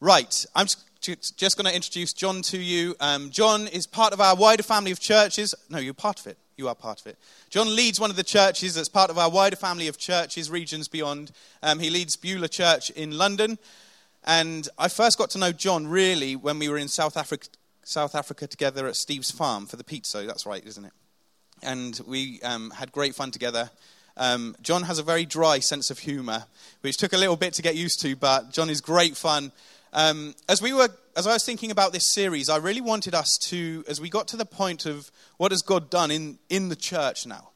Right, I'm just, going to introduce John to you. Um, John is part of our wider family of churches. No, you're part of it. You are part of it. John leads one of the churches that's part of our wider family of churches, regions beyond. Um, he leads Beulah Church in London. And I first got to know John really when we were in South Africa, South Africa together at Steve's farm for the pizza. That's right, isn't it? And we um, had great fun together. Um, John has a very dry sense of humour, which took a little bit to get used to, but John is great fun. Um, as we were, as I was thinking about this series, I really wanted us to, as we got to the point of what has God done in, in the church now,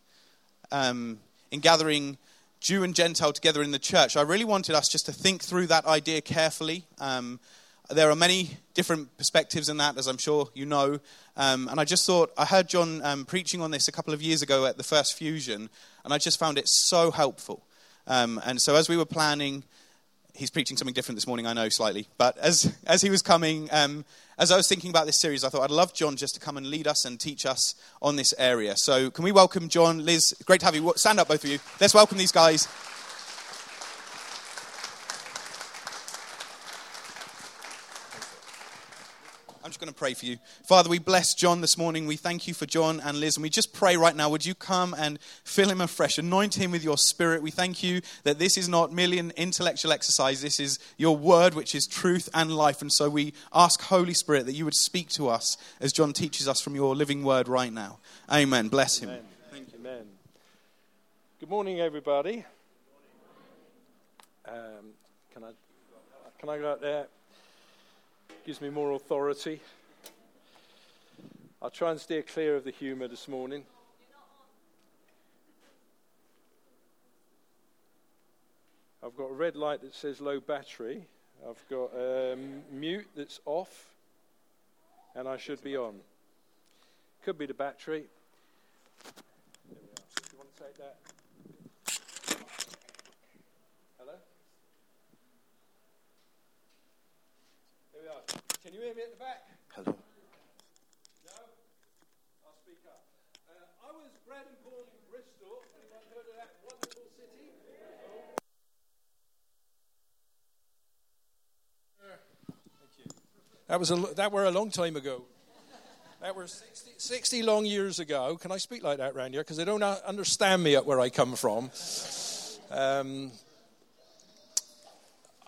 um, in gathering Jew and Gentile together in the church, I really wanted us just to think through that idea carefully. Um, there are many different perspectives in that, as I'm sure you know. Um, and I just thought, I heard John um, preaching on this a couple of years ago at the first fusion, and I just found it so helpful. Um, and so as we were planning he's preaching something different this morning, I know slightly. But as, as he was coming, um, as I was thinking about this series, I thought I'd love John just to come and lead us and teach us on this area. So can we welcome John, Liz? Great to have you. Stand up, both of you. Let's welcome these guys. Going to pray for you. Father, we bless John this morning. We thank you for John and Liz. And we just pray right now, would you come and fill him afresh? Anoint him with your spirit. We thank you that this is not merely an intellectual exercise. This is your word, which is truth and life. And so we ask, Holy Spirit, that you would speak to us as John teaches us from your living word right now. Amen. Bless him. Amen. Thank you. Amen. Good morning, everybody. Um, can I can I go out there? Gives me more authority. I'll try and steer clear of the humour this morning. I've got a red light that says low battery. I've got a um, mute that's off, and I should be on. Could be the battery. There we are. Do you want to take that? Can you hear me at the back? Hello. No? I'll speak up. Uh, I was bred and born in Bristol. Anyone heard of that wonderful city? Thank you. That was a, that were a long time ago. That were 60, 60 long years ago. Can I speak like that around here? Because they don't understand me at where I come from. Um,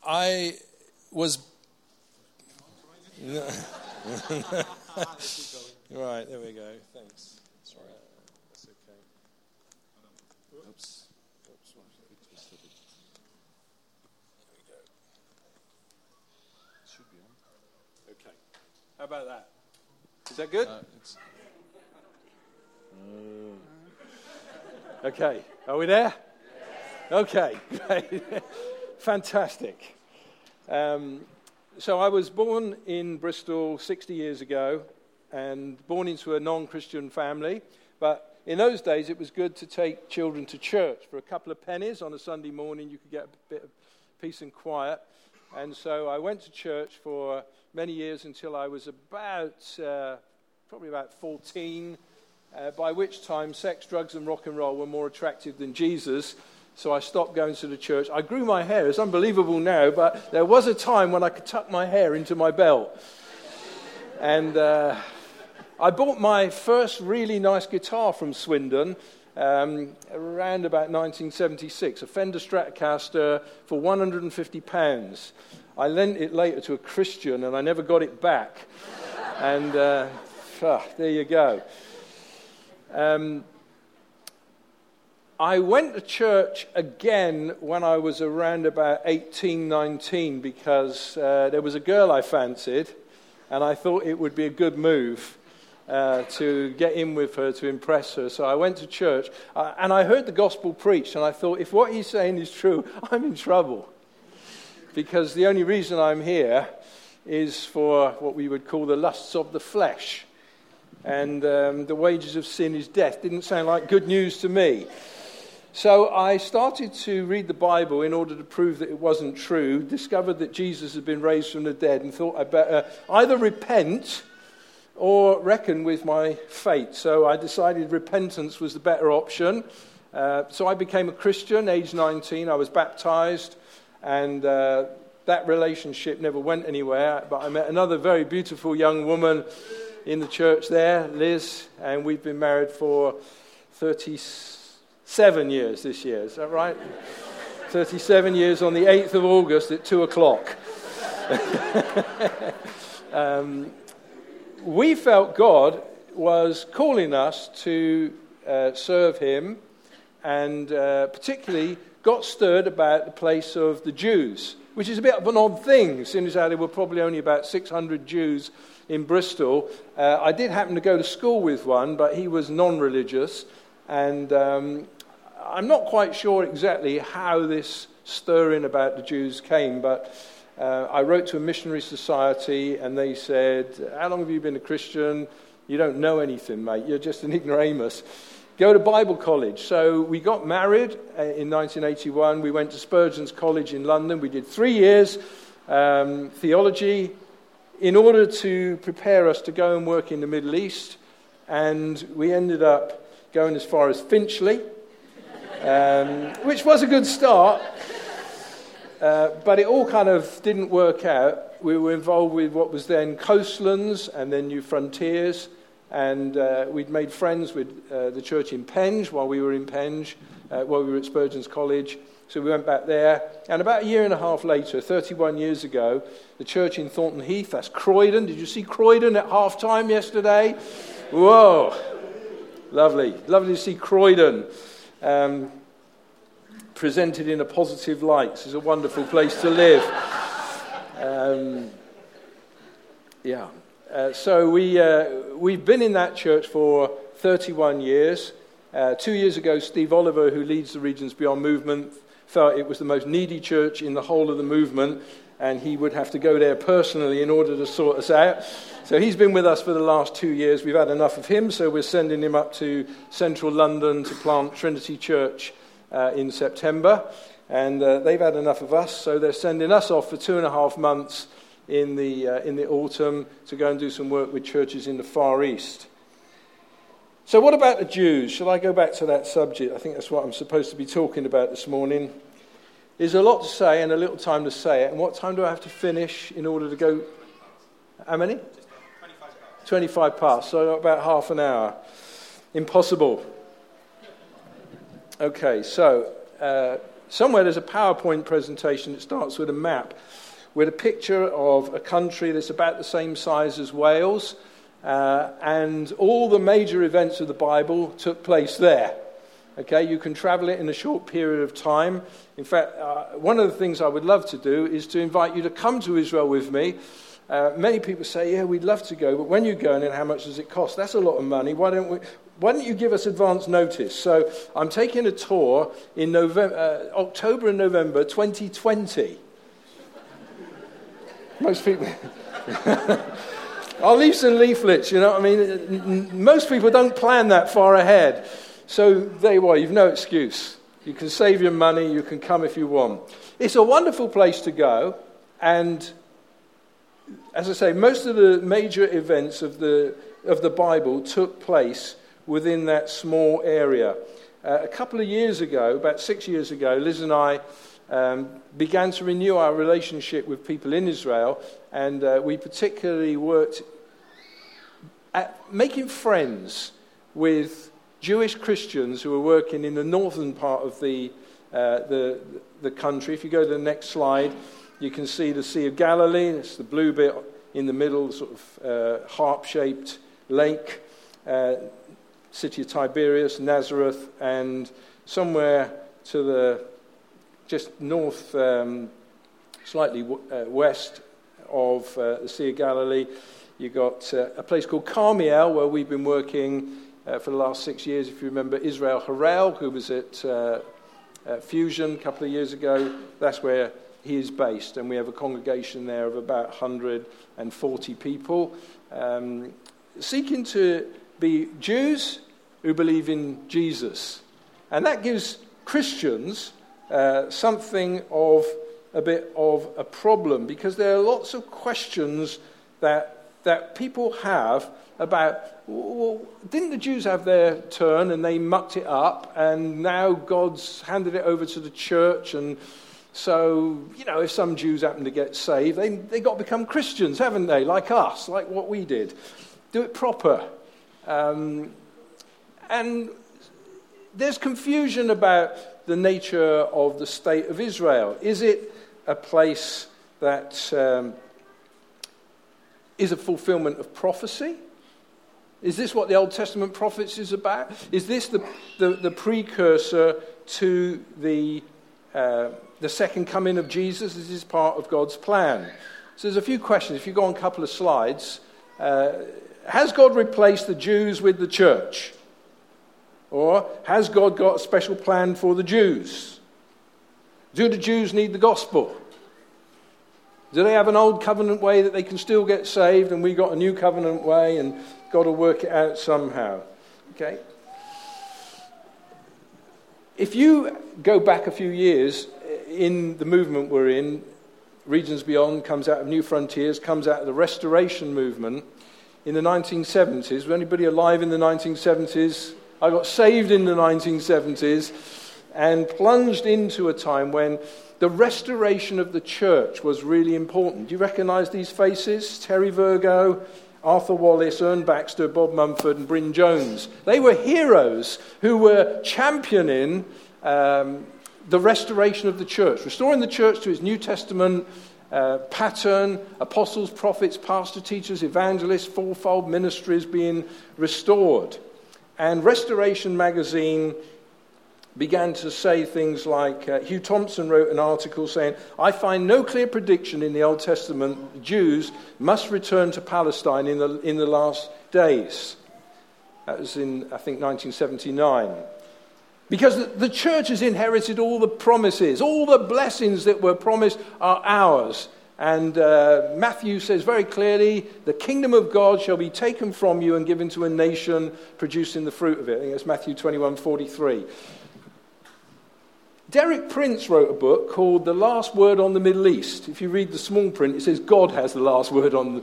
I was right, there we go. Thanks. Sorry. That's okay. Oops. Oops. There we go. Should be on. Okay. How about that? Is that good? Uh, okay. Are we there? Okay. Fantastic. Um, so I was born in Bristol 60 years ago and born into a non Christian family. But in those days, it was good to take children to church. For a couple of pennies on a Sunday morning, you could get a bit of peace and quiet. And so I went to church for many years until I was about, uh, probably about 14, uh, by which time sex, drugs, and rock and roll were more attractive than Jesus so I stopped going to the church. I grew my hair. It's unbelievable now, but there was a time when I could tuck my hair into my belt. And uh, I bought my first really nice guitar from Swindon um, around about 1976, a Fender Stratocaster for 150 pounds. I lent it later to a Christian, and I never got it back. and uh, there you go. Um, I went to church again when I was around about 18, 19 because uh, there was a girl I fancied, and I thought it would be a good move uh, to get in with her to impress her. So I went to church, uh, and I heard the gospel preached, and I thought, if what he's saying is true, I'm in trouble. Because the only reason I'm here is for what we would call the lusts of the flesh. And um, the wages of sin is death. Didn't sound like good news to me. So I started to read the Bible in order to prove that it wasn't true, discovered that Jesus had been raised from the dead, and thought I'd better either repent or reckon with my fate. So I decided repentance was the better option. Uh, so I became a Christian, age 19. I was baptized, and uh, that relationship never went anywhere, but I met another very beautiful young woman in the church there, Liz, and we've been married for 37 years this year. Is that right? 37 years on the 8th of August at 2 o'clock. um, we felt God was calling us to uh, serve Him, and uh, particularly got stirred about the place of the Jews which is a bit of an odd thing, seeing as there were probably only about 600 Jews in Bristol. Uh, I did happen to go to school with one, but he was non religious, and um, I'm not quite sure exactly how this stirring about the Jews came, but uh, I wrote to a missionary society, and they said, How long have you been a Christian? You don't know anything, mate. You're just an ignoramus go to Bible college. So we got married uh, in 1981. We went to Spurgeon's College in London. We did three years um, theology in order to prepare us to go and work in the Middle East. And we ended up going as far as Finchley, um, which was a good start. Uh, but it all kind of didn't work out. We were involved with what was then Coastlands and then New Frontiers. And uh, we'd made friends with uh, the church in Penge while we were in Penge, uh, while we were at Spurgeon's College. So we went back there. And about a year and a half later, 31 years ago, the church in Thornton Heath, that's Croydon. Did you see Croydon at half time yesterday? Whoa. Lovely. Lovely to see Croydon um, presented in a positive light. This is a wonderful place to live. Um, yeah. Uh, so we, uh, we've been in that church for 31 years. Uh, two years ago, Steve Oliver, who leads the Regions Beyond movement, felt it was the most needy church in the whole of the movement, and he would have to go there personally in order to sort us out. So he's been with us for the last two years. We've had enough of him, so we're sending him up to central London to plant Trinity Church uh, in September. And uh, they've had enough of us, so they're sending us off for two and a half months in the, uh, in the autumn to go and do some work with churches in the Far East. So, what about the Jews? Shall I go back to that subject? I think that's what I'm supposed to be talking about this morning. There's a lot to say and a little time to say it. And what time do I have to finish in order to go? How many? 25 past. so about half an hour. Impossible. Okay, so uh, somewhere there's a PowerPoint presentation that starts with a map with a picture of a country that's about the same size as Wales, uh, and all the major events of the Bible took place there. Okay, you can travel it in a short period of time. In fact, uh, one of the things I would love to do is to invite you to come to Israel with me. Uh, many people say, "Yeah, we'd love to go," but when you go, and how much does it cost? That's a lot of money. Why don't we? Why don't you give us advance notice? So I'm taking a tour in November, uh, October and November 2020. Most people. I'll leave some leaflets, you know what I mean? Most people don't plan that far ahead. So there you are, you've no excuse. You can save your money, you can come if you want. It's a wonderful place to go, and as I say, most of the major events of the, of the Bible took place within that small area. Uh, a couple of years ago, about six years ago, Liz and I um, began to renew our relationship with people in Israel, and uh, we particularly worked at making friends with Jewish Christians who were working in the northern part of the, uh, the, the country. If you go to the next slide, you can see the Sea of Galilee. It's the blue bit in the middle, sort of uh, harp shaped lake. Uh, city of Tiberias, Nazareth, and somewhere to the just north, um, slightly w- uh, west of uh, the Sea of Galilee, you've got uh, a place called Carmiel, where we've been working uh, for the last six years. If you remember Israel Harel, who was at, uh, at Fusion a couple of years ago, that's where he is based. And we have a congregation there of about 140 people, um, seeking to be Jews who believe in Jesus. And that gives Christians uh, something of a bit of a problem because there are lots of questions that, that people have about well, didn't the Jews have their turn and they mucked it up and now God's handed it over to the church and So, you know, if some Jews happen to get saved, they, they got to become Christians, haven't they? Like us, like what we did. Do it proper. Um, and there's confusion about the nature of the state of Israel. Is it a place that um, is a fulfillment of prophecy? Is this what the Old Testament prophets is about? Is this the, the, the precursor to the, uh, the second coming of Jesus? Is this part of God's plan? So there's a few questions. If you go on a couple of slides, uh, has God replaced the Jews with the church? Or has God got a special plan for the Jews? Do the Jews need the gospel? Do they have an old covenant way that they can still get saved and we got a new covenant way and got to work it out somehow? Okay? If you go back a few years in the movement we're in, Regions Beyond comes out of New Frontiers, comes out of the Restoration movement in the 1970s. Was anybody alive in the 1970s? I got saved in the 1970s and plunged into a time when the restoration of the church was really important. Do you recognize these faces? Terry Virgo, Arthur Wallis, Ern Baxter, Bob Mumford, and Bryn Jones. They were heroes who were championing um, the restoration of the church, restoring the church to its New Testament uh, pattern apostles, prophets, pastor, teachers, evangelists, fourfold ministries being restored. And Restoration magazine began to say things like uh, Hugh Thompson wrote an article saying, I find no clear prediction in the Old Testament Jews must return to Palestine in the, in the last days. That was in, I think, 1979. Because the, church has inherited all the promises, all the blessings that were promised are ours. And uh, Matthew says very clearly, the kingdom of God shall be taken from you and given to a nation producing the fruit of it. I think that's Matthew 21 43. Derek Prince wrote a book called The Last Word on the Middle East. If you read the small print, it says God has the last word on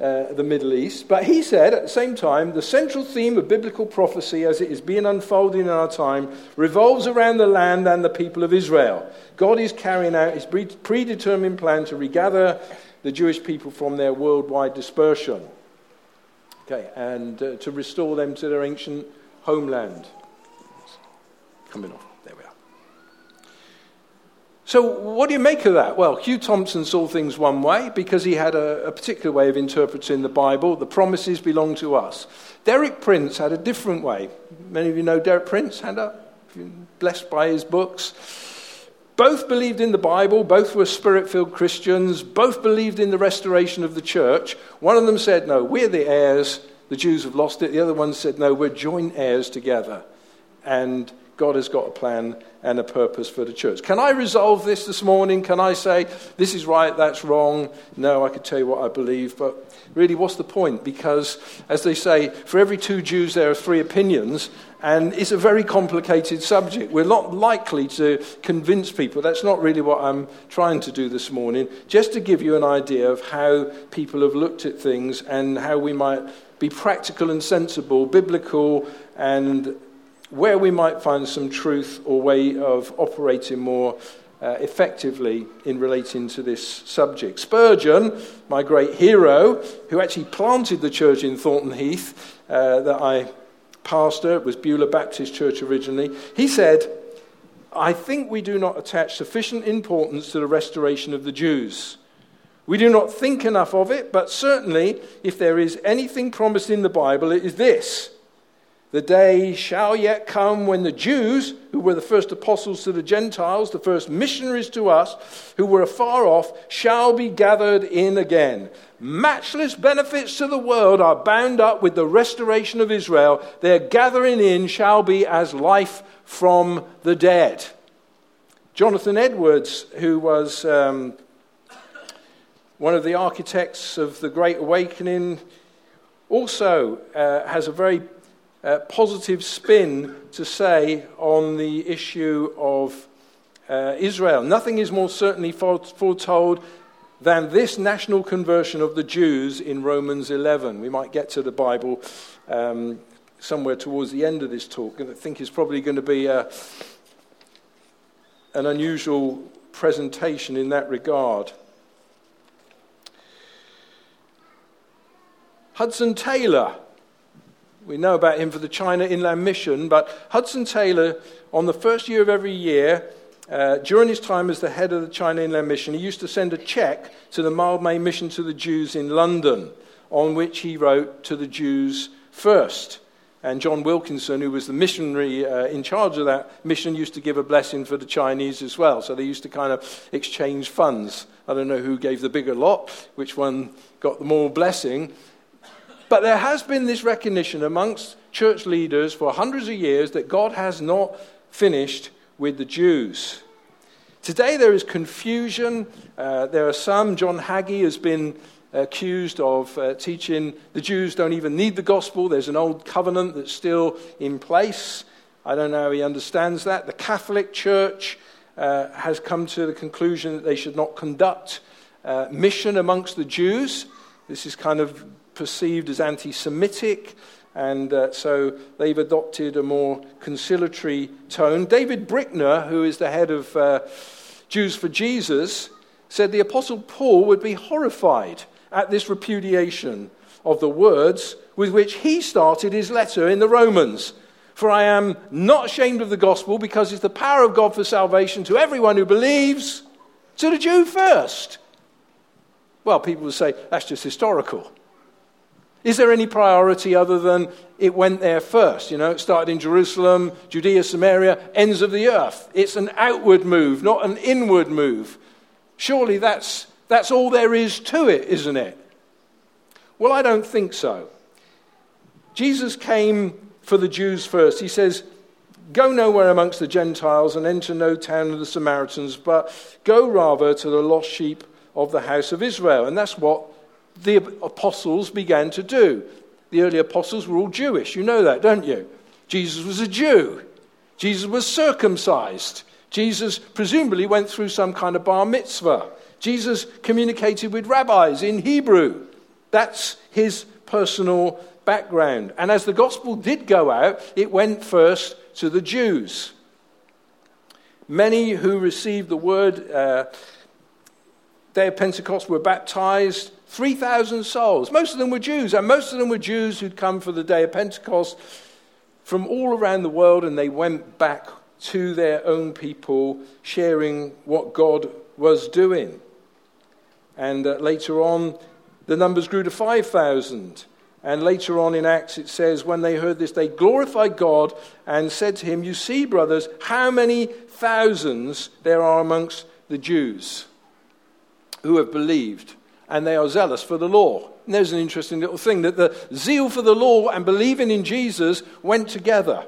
uh, the Middle East. But he said at the same time, the central theme of biblical prophecy as it is being unfolded in our time revolves around the land and the people of Israel. God is carrying out his predetermined plan to regather the Jewish people from their worldwide dispersion. Okay, and uh, to restore them to their ancient homeland. Coming off. So, what do you make of that? Well, Hugh Thompson saw things one way because he had a, a, particular way of interpreting the Bible. The promises belong to us. Derek Prince had a different way. Many of you know Derek Prince, hand up, blessed by his books. Both believed in the Bible, both were spirit filled Christians, both believed in the restoration of the church. One of them said, No, we're the heirs, the Jews have lost it. The other one said, No, we're joint heirs together. And God has got a plan and a purpose for the church. Can I resolve this this morning? Can I say, this is right, that's wrong? No, I could tell you what I believe, but really, what's the point? Because, as they say, for every two Jews, there are three opinions, and it's a very complicated subject. We're not likely to convince people. That's not really what I'm trying to do this morning, just to give you an idea of how people have looked at things and how we might be practical and sensible, biblical, and where we might find some truth or way of operating more uh, effectively in relating to this subject. Spurgeon, my great hero, who actually planted the church in Thornton Heath uh, that I pastor, it was Beulah Baptist Church originally, he said, I think we do not attach sufficient importance to the restoration of the Jews. We do not think enough of it, but certainly, if there is anything promised in the Bible, it is this the day shall yet come when the Jews, who were the first apostles to the Gentiles, the first missionaries to us, who were afar off, shall be gathered in again. Matchless benefits to the world are bound up with the restoration of Israel. Their gathering in shall be as life from the dead. Jonathan Edwards, who was um, one of the architects of the Great Awakening, also uh, has a very uh, positive spin to say on the issue of uh, Israel. Nothing is more certainly foretold than this national conversion of the Jews in Romans 11. We might get to the Bible um, somewhere towards the end of this talk, and I think it's probably going to be a, an unusual presentation in that regard. Hudson Taylor. We know about him for the China Inland Mission, but Hudson Taylor, on the first year of every year, uh, during his time as the head of the China Inland Mission, he used to send a check to the Mildmay Mission to the Jews in London, on which he wrote to the Jews first. And John Wilkinson, who was the missionary uh, in charge of that mission, used to give a blessing for the Chinese as well. So they used to kind of exchange funds. I don't know who gave the bigger lot, which one got the more blessing. But there has been this recognition amongst church leaders for hundreds of years that God has not finished with the Jews. Today there is confusion. Uh, there are some, John Hagee has been accused of uh, teaching the Jews don't even need the gospel. There's an old covenant that's still in place. I don't know how he understands that. The Catholic Church uh, has come to the conclusion that they should not conduct uh, mission amongst the Jews. This is kind of perceived as anti Semitic, and uh, so they've adopted a more conciliatory tone. David Brickner, who is the head of uh, Jews for Jesus, said the Apostle Paul would be horrified at this repudiation of the words with which he started his letter in the Romans. For I am not ashamed of the gospel because it's the power of God for salvation to everyone who believes, to the Jew first. Well, people will say that's just historical. Is there any priority other than it went there first? You know, it started in Jerusalem, Judea, Samaria, ends of the earth. It's an outward move, not an inward move. Surely that's that's all there is to it, isn't it? Well, I don't think so. Jesus came for the Jews first. He says, Go nowhere amongst the Gentiles and enter no town of the Samaritans, but go rather to the lost sheep of the house of Israel. And that's what the apostles began to do. The early apostles were all Jewish. You know that, don't you? Jesus was a Jew. Jesus was circumcised. Jesus presumably went through some kind of bar mitzvah. Jesus communicated with rabbis in Hebrew. That's his personal background. And as the gospel did go out, it went first to the Jews. Many who received the word uh, day of Pentecost were baptized. 3,000 souls. Most of them were Jews, and most of them were Jews who'd come for the day of Pentecost from all around the world, and they went back to their own people, sharing what God was doing. And uh, later on, the numbers grew to 5,000. And later on in Acts, it says, when they heard this, they glorified God and said to him, You see, brothers, how many thousands there are amongst the Jews who have believed, and they are zealous for the law. And there's an interesting little thing that the zeal for the law and believing in Jesus went together.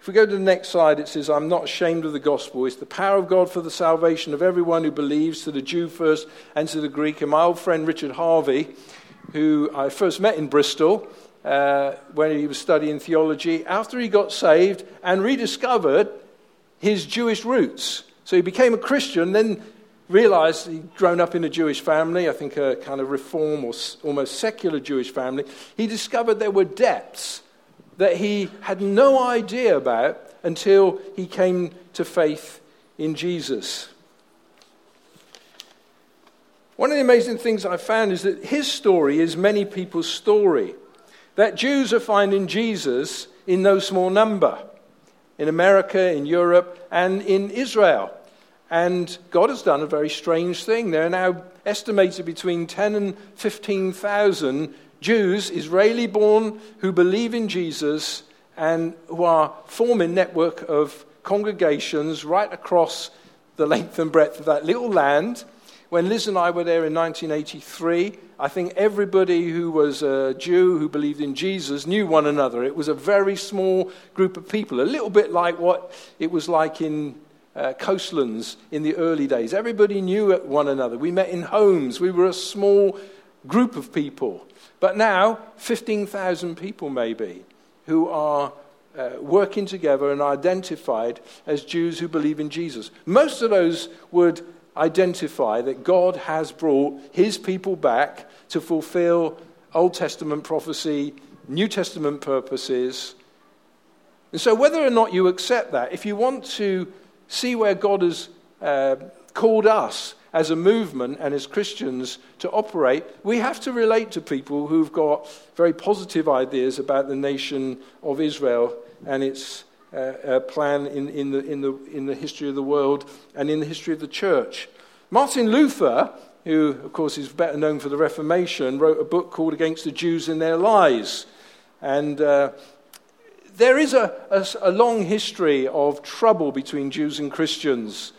If we go to the next slide, it says, I'm not ashamed of the gospel. It's the power of God for the salvation of everyone who believes, to the Jew first and to the Greek. And my old friend Richard Harvey, who I first met in Bristol uh, when he was studying theology, after he got saved and rediscovered his Jewish roots. So he became a Christian, then realized he'd grown up in a Jewish family, I think a kind of reform or almost secular Jewish family. He discovered there were depths that he had no idea about until he came to faith in Jesus. One of the amazing things I found is that his story is many people's story. That Jews are finding Jesus in no small number in America, in Europe, and in Israel. And God has done a very strange thing. There are now estimated between 10 and 15,000 Jews, Israeli born, who believe in Jesus and who are forming network of congregations right across the length and breadth of that little land. When Liz and I were there in 1983, I think everybody who was a Jew who believed in Jesus knew one another. It was a very small group of people, a little bit like what it was like in uh, coastlands in the early days. Everybody knew one another. We met in homes. We were a small group of people. But now, 15,000 people maybe who are uh, working together and identified as Jews who believe in Jesus. Most of those would identify that God has brought his people back to fulfill Old Testament prophecy, New Testament purposes. And so, whether or not you accept that, if you want to see where God has uh, called us as a movement and as Christians to operate, we have to relate to people who've got very positive ideas about the nation of Israel and its uh, uh, plan in, in, the, in, the, in the history of the world and in the history of the church. Martin Luther, who, of course, is better known for the Reformation, wrote a book called Against the Jews and Their Lies. And uh, there is a, a, a long history of trouble between Jews and Christians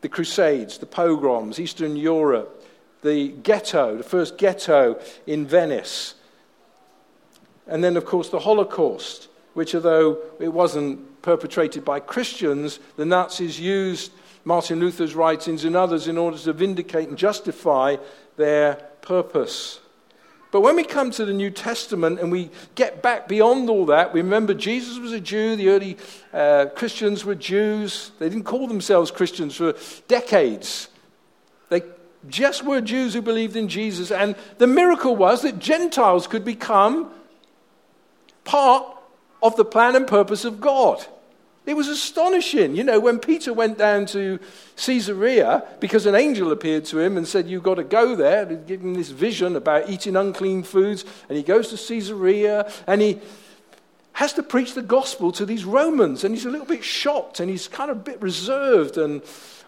the Crusades, the pogroms, Eastern Europe, the ghetto, the first ghetto in Venice. And then, of course, the Holocaust, which, although it wasn't perpetrated by Christians, the Nazis used Martin Luther's writings and others in order to vindicate and justify their purpose. But when we come to the New Testament and we get back beyond all that, we remember Jesus was a Jew, the early uh, Christians were Jews. They didn't call themselves Christians for decades. They just were Jews who believed in Jesus. And the miracle was that Gentiles could become part of the plan and purpose of God. It was astonishing. You know, when Peter went down to Caesarea, because an angel appeared to him and said, You've got to go there, to give him this vision about eating unclean foods. And he goes to Caesarea and he has to preach the gospel to these Romans. And he's a little bit shocked and he's kind of a bit reserved. And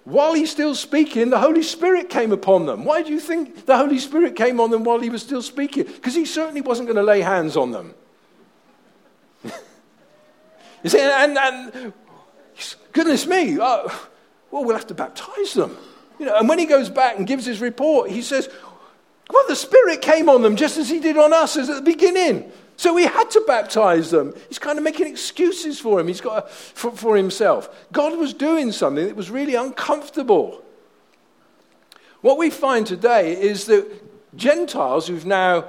while he's still speaking, the Holy Spirit came upon them. Why do you think the Holy Spirit came on them while he was still speaking? Because he certainly wasn't going to lay hands on them. You see, and, and goodness me, well, we'll have to baptize them. You know, and when he goes back and gives his report, he says, well, the Spirit came on them just as he did on us as at the beginning. So we had to baptize them. He's kind of making excuses for him. He's got a, for, for himself. God was doing something that was really uncomfortable. What we find today is that Gentiles who've now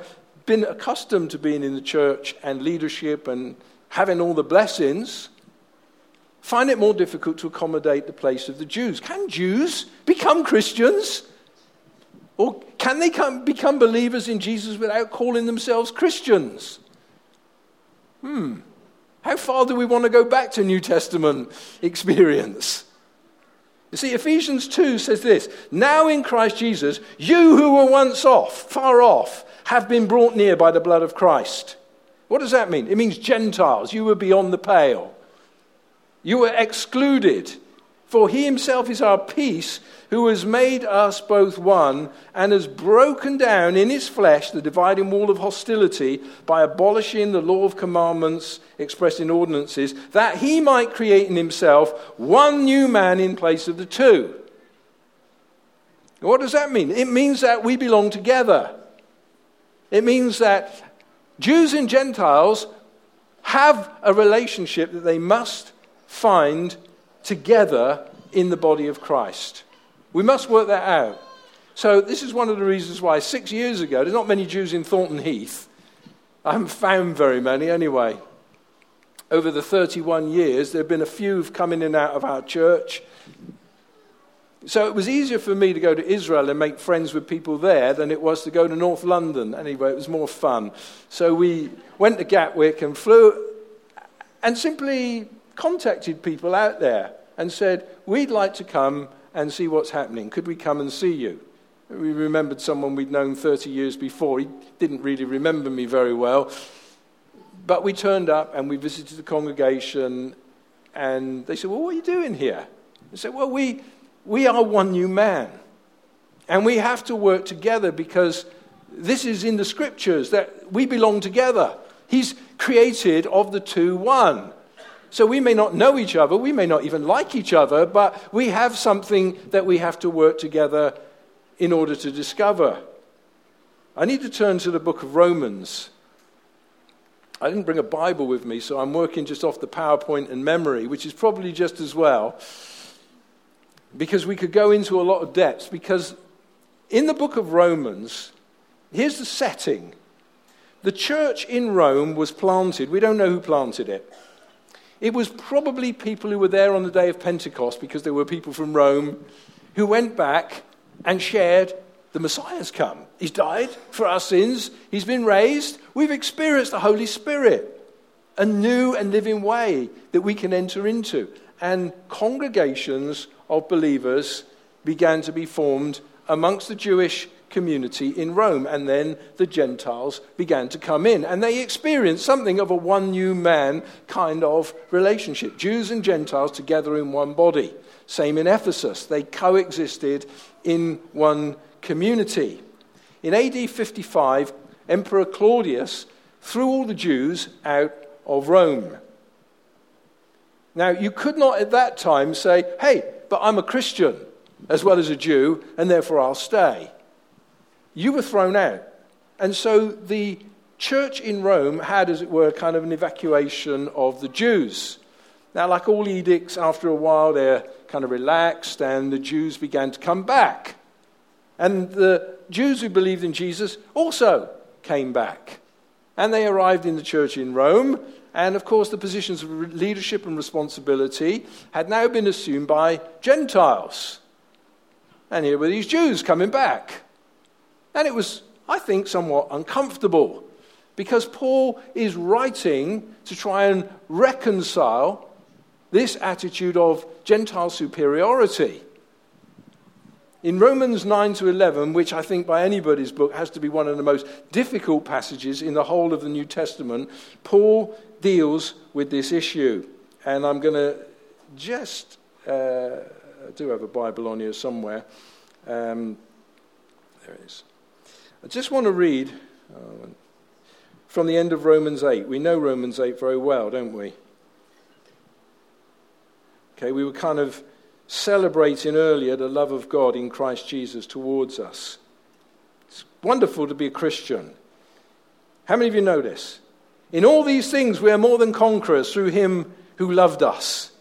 been accustomed to being in the church and leadership and having all the blessings, find it more difficult to accommodate the place of the Jews. Can Jews become Christians? Or can they come, become believers in Jesus without calling themselves Christians? Hmm. How far do we want to go back to New Testament experience? You see, Ephesians 2 says this Now in Christ Jesus, you who were once off, far off, have been brought near by the blood of Christ. What does that mean? It means Gentiles. You were beyond the pale. You were excluded. For he himself is our peace, who has made us both one and has broken down in his flesh the dividing wall of hostility by abolishing the law of commandments expressed in ordinances, that he might create in himself one new man in place of the two. What does that mean? It means that we belong together. It means that Jews and Gentiles have a relationship that they must find together in the body of Christ. We must work that out. So, this is one of the reasons why six years ago, there's not many Jews in Thornton Heath. I haven't found very many anyway. Over the 31 years, there have been a few who've come in and out of our church. So it was easier for me to go to Israel and make friends with people there than it was to go to North London. Anyway, it was more fun. So we went to Gatwick and flew and simply contacted people out there and said, We'd like to come and see what's happening. Could we come and see you? We remembered someone we'd known 30 years before. He didn't really remember me very well. But we turned up and we visited the congregation, and they said, Well, what are you doing here? I said, Well, we we are one new man. And we have to work together because this is in the scriptures that we belong together. He's created of the two one. So we may not know each other, we may not even like each other, but we have something that we have to work together in order to discover. I need to turn to the book of Romans. I didn't bring a Bible with me, so I'm working just off the PowerPoint and memory, which is probably just as well because we could go into a lot of depths. Because in the book of Romans, here's the setting the church in Rome was planted. We don't know who planted it. It was probably people who were there on the day of Pentecost because there were people from Rome who went back and shared the Messiah's come. He's died for our sins, he's been raised. We've experienced the Holy Spirit, a new and living way that we can enter into. And congregations of believers began to be formed amongst the Jewish community in Rome. And then the Gentiles began to come in. And they experienced something of a one new man kind of relationship Jews and Gentiles together in one body. Same in Ephesus. They coexisted in one community. In AD 55, Emperor Claudius threw all the Jews out of Rome. Now, you could not at that time say, hey, but I'm a Christian as well as a Jew, and therefore I'll stay. You were thrown out. And so the church in Rome had, as it were, kind of an evacuation of the Jews. Now, like all edicts, after a while they're kind of relaxed, and the Jews began to come back. And the Jews who believed in Jesus also came back. And they arrived in the church in Rome. And of course, the positions of leadership and responsibility had now been assumed by Gentiles. And here were these Jews coming back. And it was, I think, somewhat uncomfortable because Paul is writing to try and reconcile this attitude of Gentile superiority. In Romans 9 to 11, which I think by anybody's book has to be one of the most difficult passages in the whole of the New Testament, Paul deals with this issue. And I'm going to just, uh, I do have a Bible on here somewhere. Um, there it is. I just want to read uh, from the end of Romans 8. We know Romans 8 very well, don't we? Okay, we were kind of celebrating earlier the love of God in Christ Jesus towards us. It's wonderful to be a Christian. How many of you know this? In all these things, we are more than conquerors through him who loved us.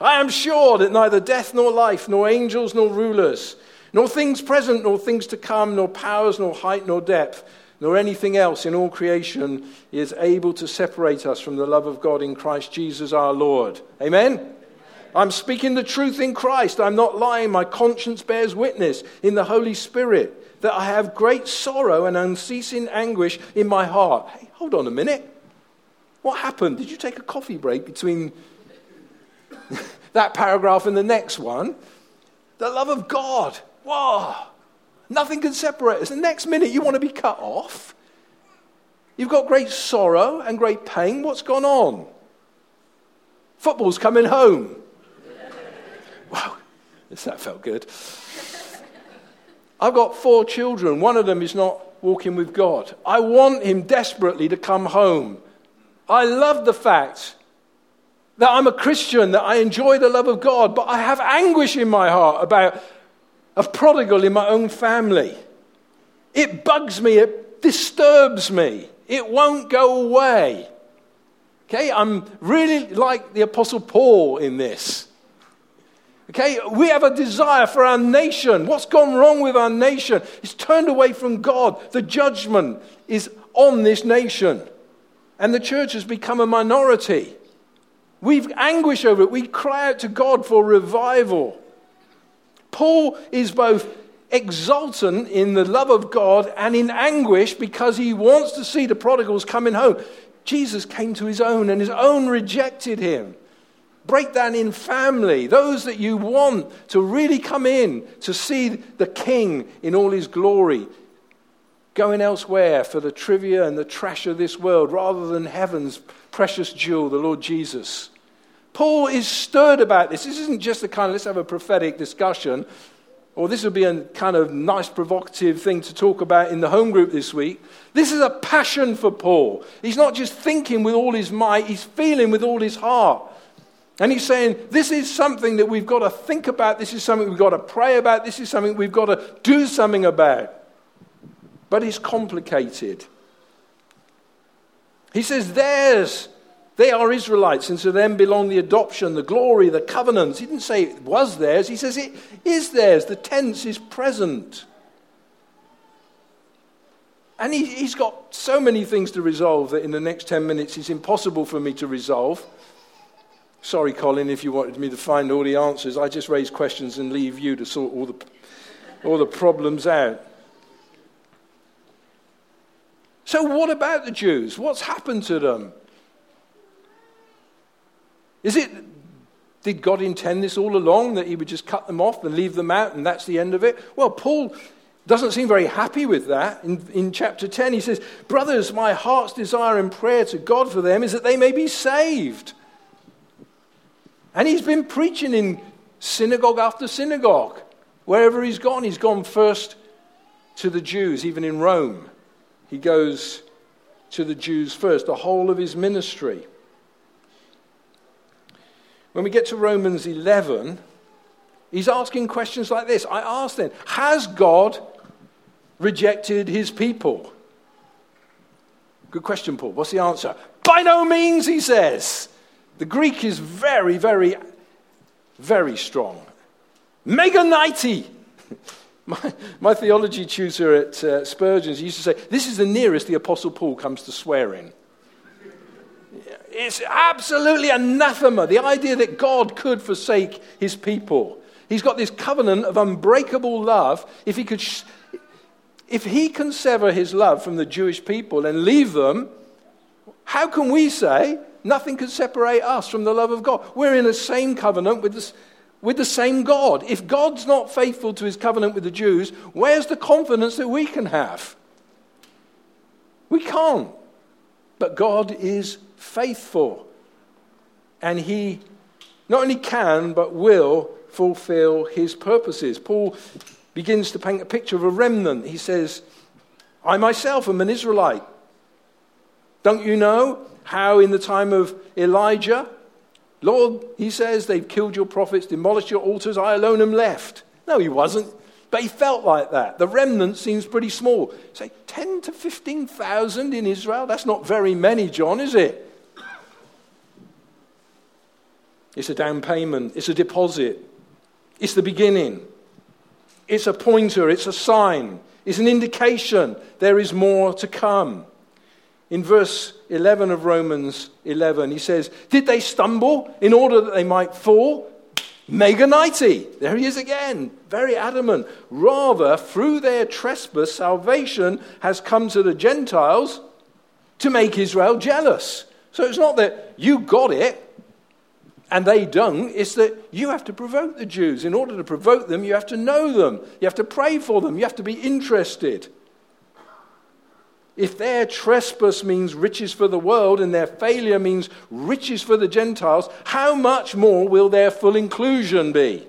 I am sure that neither death nor life, nor angels nor rulers, nor things present nor things to come, nor powers, nor height, nor depth, nor anything else in all creation is able to separate us from the love of God in Christ Jesus our Lord. Amen? I'm speaking the truth in Christ. I'm not lying. My conscience bears witness in the Holy Spirit that I have great sorrow and unceasing anguish in my heart. Hey, hold on a minute. What happened? Did you take a coffee break between that paragraph and the next one? The love of God. Whoa. Nothing can separate us. The next minute you want to be cut off. You've got great sorrow and great pain. What's gone on? Football's coming home. That felt good. I've got four children. One of them is not walking with God. I want him desperately to come home. I love the fact that I'm a Christian, that I enjoy the love of God, but I have anguish in my heart about a prodigal in my own family. It bugs me, it disturbs me, it won't go away. Okay, I'm really like the Apostle Paul in this. Okay, we have a desire for our nation. What's gone wrong with our nation? It's turned away from God. The judgment is on this nation. And the church has become a minority. We've anguish over it. We cry out to God for revival. Paul is both exultant in the love of God and in anguish because he wants to see the prodigals coming home. Jesus came to his own, and his own rejected him. Break that in family. Those that you want to really come in to see the King in all his glory, going elsewhere for the trivia and the trash of this world rather than heaven's precious jewel, the Lord Jesus. Paul is stirred about this. This isn't just a kind of let's have a prophetic discussion, or this would be a kind of nice provocative thing to talk about in the home group this week. This is a passion for Paul. He's not just thinking with all his might, he's feeling with all his heart. And he's saying, This is something that we've got to think about. This is something we've got to pray about. This is something we've got to do something about. But it's complicated. He says, Theirs, they are Israelites, and to them belong the adoption, the glory, the covenants. He didn't say it was theirs, he says it is theirs. The tense is present. And he, has got so many things to resolve that in the next 10 minutes it's impossible for me to resolve. Sorry, Colin, if you wanted me to find all the answers. I just raise questions and leave you to sort all the, all the problems out. So, what about the Jews? What's happened to them? Is it Did God intend this all along, that he would just cut them off and leave them out, and that's the end of it? Well, Paul doesn't seem very happy with that. In, in chapter 10, he says, Brothers, my heart's desire and prayer to God for them is that they may be saved. And he's been preaching in synagogue after synagogue. Wherever he's gone, he's gone first to the Jews, even in Rome. He goes to the Jews first, the whole of his ministry. When we get to Romans 11, he's asking questions like this. I ask then, has God rejected his people? Good question, Paul. What's the answer? By no means, he says. The Greek is very, very, very strong. Mega Meganites. My, my theology tutor at uh, Spurgeon's used to say, This is the nearest the Apostle Paul comes to swearing. It's absolutely anathema, the idea that God could forsake his people. He's got this covenant of unbreakable love. If he, could, if he can sever his love from the Jewish people and leave them, how can we say nothing can separate us from the love of God? We're in the same covenant with, with the same God. If God's not faithful to his covenant with the Jews, where's the confidence that we can have? We can't. But God is faithful. And he not only can, but will fulfill his purposes. Paul begins to paint a picture of a remnant. He says, I myself am an Israelite. Don't you know how in the time of Elijah, Lord, he says, they've killed your prophets, demolished your altars, I alone am left. No, he wasn't. But he felt like that. The remnant seems pretty small. Say, 10 to 15,000 in Israel? That's not very many, John, is it? It's a down payment, it's a deposit, it's the beginning, it's a pointer, it's a sign, it's an indication there is more to come. In verse 11 of Romans 11, he says, Did they stumble in order that they might fall? Meganites. There he is again, very adamant. Rather, through their trespass, salvation has come to the Gentiles to make Israel jealous. So it's not that you got it, and they don't, it's that you have to provoke the Jews. In order to provoke them, you have to know them, you have to pray for them, you have to be interested. If their trespass means riches for the world and their failure means riches for the Gentiles, how much more will their full inclusion be?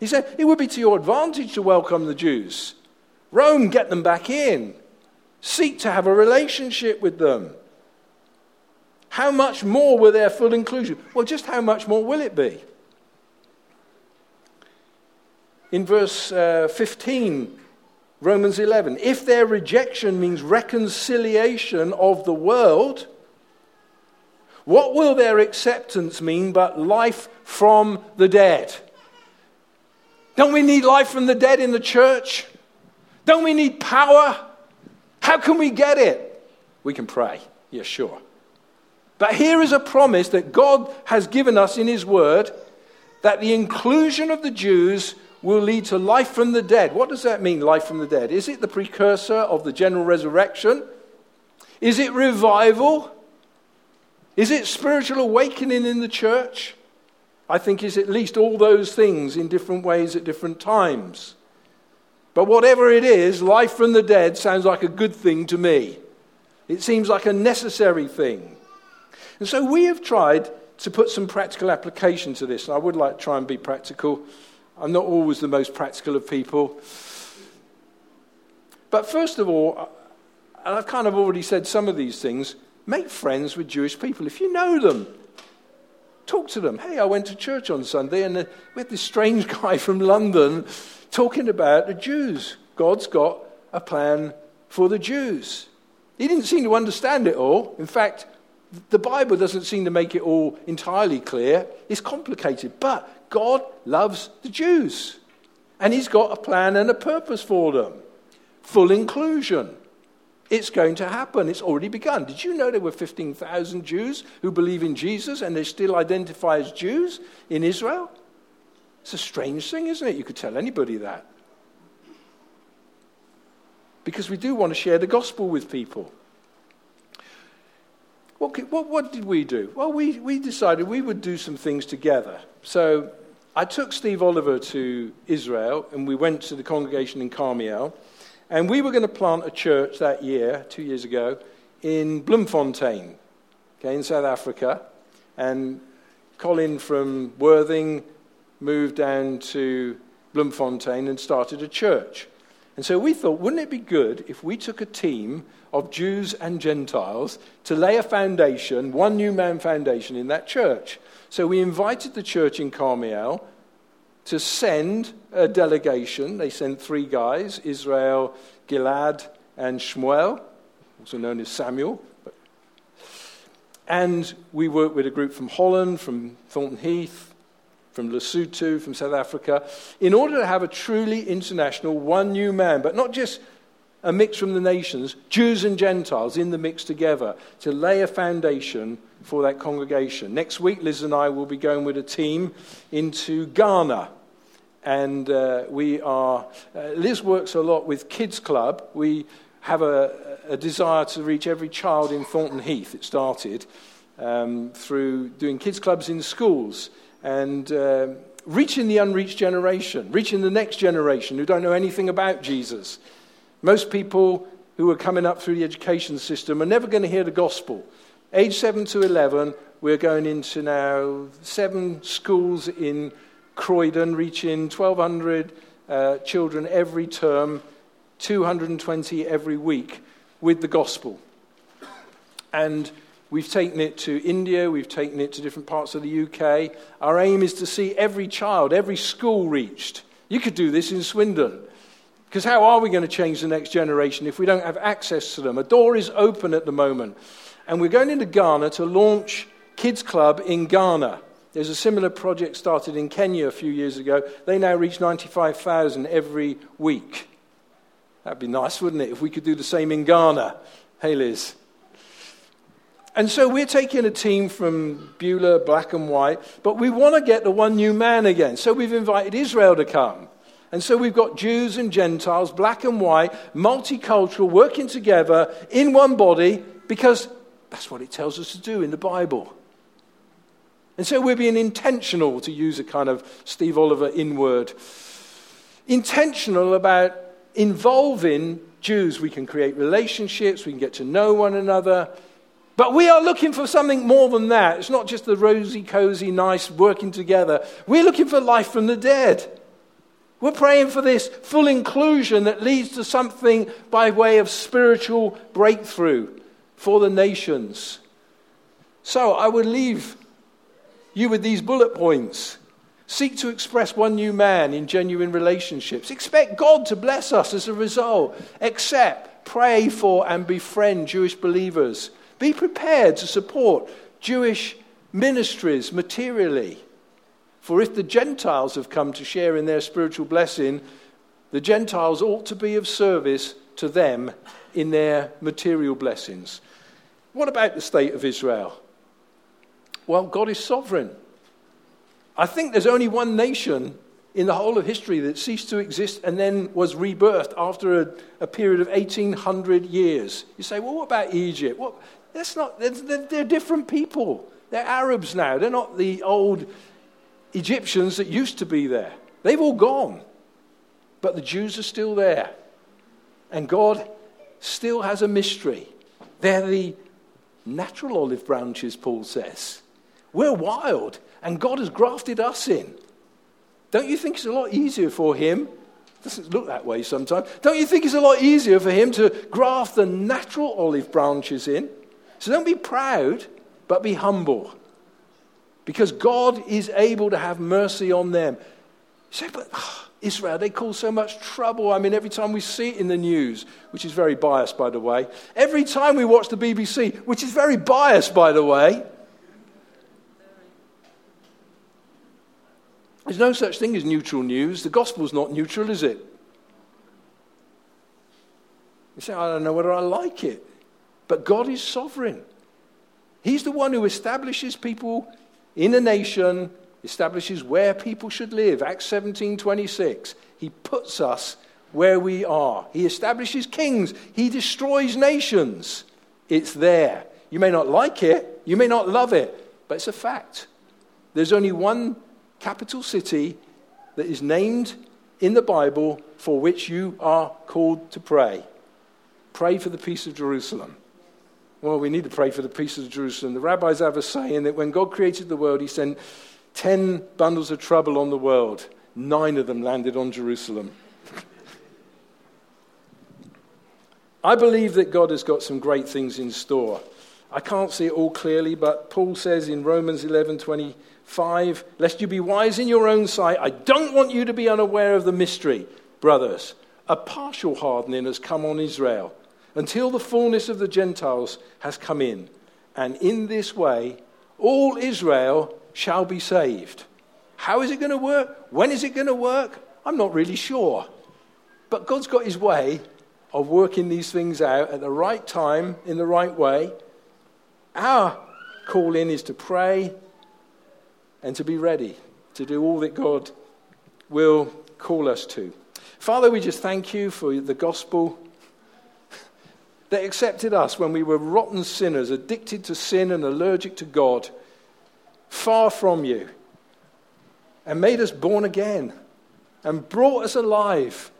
He said, It would be to your advantage to welcome the Jews. Rome, get them back in. Seek to have a relationship with them. How much more will their full inclusion? Well, just how much more will it be? In verse uh, 15, Romans 11, if their rejection means reconciliation of the world, what will their acceptance mean but life from the dead? Don't we need life from the dead in the church? Don't we need power? How can we get it? We can pray. yeah, sure. But here is a promise that God has given us in His Word that the inclusion of the Jews will lead to life from the dead. What does that mean, life from the dead? Is it the precursor of the general resurrection? Is it revival? Is it spiritual awakening in the church? I think it's at least all those things in different ways at different times. But whatever it is, life from the dead sounds like a good thing to me. It seems like a necessary thing. And so we have tried to put some practical application to this. And I would like to try and be practical. I'm not always the most practical of people. But first of all, and I've kind of already said some of these things, make friends with Jewish people. If you know them, talk to them. Hey, I went to church on Sunday and uh, we had this strange guy from London talking about the Jews. God's got a plan for the Jews. He didn't seem to understand it all. In fact, the Bible doesn't seem to make it all entirely clear. It's complicated. But God loves the Jews. And He's got a plan and a purpose for them. Full inclusion. It's going to happen. It's already begun. Did you know there were 15,000 Jews who believe in Jesus and they still identify as Jews in Israel? It's a strange thing, isn't it? You could tell anybody that. Because we do want to share the gospel with people. What, what, what did we do? Well, we, we decided we would do some things together. So I took Steve Oliver to Israel, and we went to the congregation in Carmiel. And we were going to plant a church that year, two years ago, in Bloemfontein, okay, in South Africa. And Colin from Worthing moved down to Bloemfontein and started a church. And so we thought, wouldn't it be good if we took a team of Jews and Gentiles to lay a foundation, one new man foundation in that church? So we invited the church in Carmiel to send a delegation. They sent three guys Israel, Gilad, and Shmuel, also known as Samuel. And we worked with a group from Holland, from Thornton Heath, from Lesotho, from South Africa, in order to have a truly international one new man, but not just a mix from the nations, Jews and Gentiles in the mix together to lay a foundation for that congregation. Next week, Liz and I will be going with a team into Ghana. And uh, we are, uh, Liz works a lot with Kids Club. We have a, a, desire to reach every child in Thornton Heath. It started um, through doing kids clubs in schools and uh, reaching the unreached generation, reaching the next generation who don't know anything about Jesus. Most people who are coming up through the education system are never going to hear the gospel. Age 7 to 11, we're going into now seven schools in Croydon, reaching 1,200 uh, children every term, 220 every week with the gospel. And we've taken it to India, we've taken it to different parts of the UK. Our aim is to see every child, every school reached. You could do this in Swindon. Because how are we going to change the next generation if we don't have access to them? A door is open at the moment. And we're going into Ghana to launch Kids Club in Ghana. There's a similar project started in Kenya a few years ago. They now reach 95,000 every week. That'd be nice, wouldn't it, if we could do the same in Ghana? Hey, Liz. And so we're taking a team from Beulah, black and white, but we want to get the one new man again. So we've invited Israel to come. And so we've got Jews and Gentiles, black and white, multicultural, working together in one body because that's what it tells us to do in the Bible. And so we're being intentional, to use a kind of Steve Oliver in word, intentional about involving Jews. We can create relationships, we can get to know one another. But we are looking for something more than that. It's not just the rosy, cozy, nice working together. We're looking for life from the dead. We're praying for this full inclusion that leads to something by way of spiritual breakthrough for the nations. So I would leave you with these bullet points. Seek to express one new man in genuine relationships. Expect God to bless us as a result. Accept, pray for, and befriend Jewish believers. Be prepared to support Jewish ministries materially. For if the Gentiles have come to share in their spiritual blessing, the Gentiles ought to be of service to them in their material blessings. What about the state of Israel? Well, God is sovereign. I think there's only one nation in the whole of history that ceased to exist and then was rebirthed after a, a period of 1800 years. You say, well, what about Egypt? What? That's not, they're, they're different people. They're Arabs now. They're not the old Egyptians that used to be there. They've all gone. But the Jews are still there. And God still has a mystery. They're the natural olive branches, Paul says. We're wild, and God has grafted us in. Don't you think it's a lot easier for Him? Doesn't look that way sometimes. Don't you think it's a lot easier for Him to graft the natural olive branches in? So don't be proud, but be humble. Because God is able to have mercy on them. You say, but oh, Israel, they cause so much trouble. I mean, every time we see it in the news, which is very biased, by the way, every time we watch the BBC, which is very biased, by the way, there's no such thing as neutral news. The gospel's not neutral, is it? You say, I don't know whether I like it. But God is sovereign. He's the one who establishes people in a nation, establishes where people should live. Acts 17 26. He puts us where we are. He establishes kings, he destroys nations. It's there. You may not like it, you may not love it, but it's a fact. There's only one capital city that is named in the Bible for which you are called to pray. Pray for the peace of Jerusalem. Well, we need to pray for the peace of Jerusalem. The rabbis have a saying that when God created the world, He sent 10 bundles of trouble on the world. Nine of them landed on Jerusalem. I believe that God has got some great things in store. I can't see it all clearly, but Paul says in Romans 11 25, Lest you be wise in your own sight, I don't want you to be unaware of the mystery, brothers. A partial hardening has come on Israel until the fullness of the Gentiles has come in. And in this way, all Israel shall be saved. How is it going to work? When is it going to work? I'm not really sure. But God's got his way of working these things out at the right time, in the right way. Our call in is to pray and to be ready to do all that God will call us to. Father, we just thank you for the gospel that accepted us when we were rotten sinners, addicted to sin and allergic to God, far from you, and made us born again and brought us alive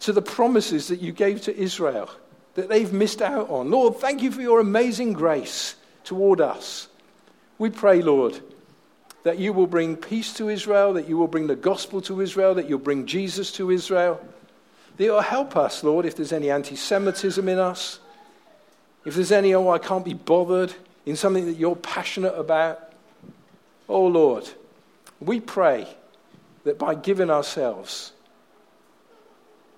to the promises that you gave to Israel that they've missed out on. Lord, thank you for your amazing grace toward us. We pray, Lord, that you will bring peace to Israel, that you will bring the gospel to Israel, that you'll bring Jesus to Israel. You'll help us, Lord, if there's any anti Semitism in us, if there's any, oh, I can't be bothered in something that you're passionate about. Oh, Lord, we pray that by giving ourselves,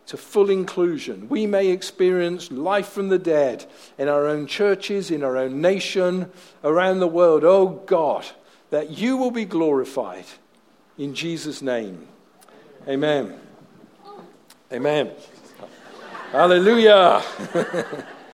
to full inclusion. We may experience life from the dead in our own churches, in our own nation, around the world. Oh God, that you will be glorified in Jesus' name. Amen. Amen. Hallelujah.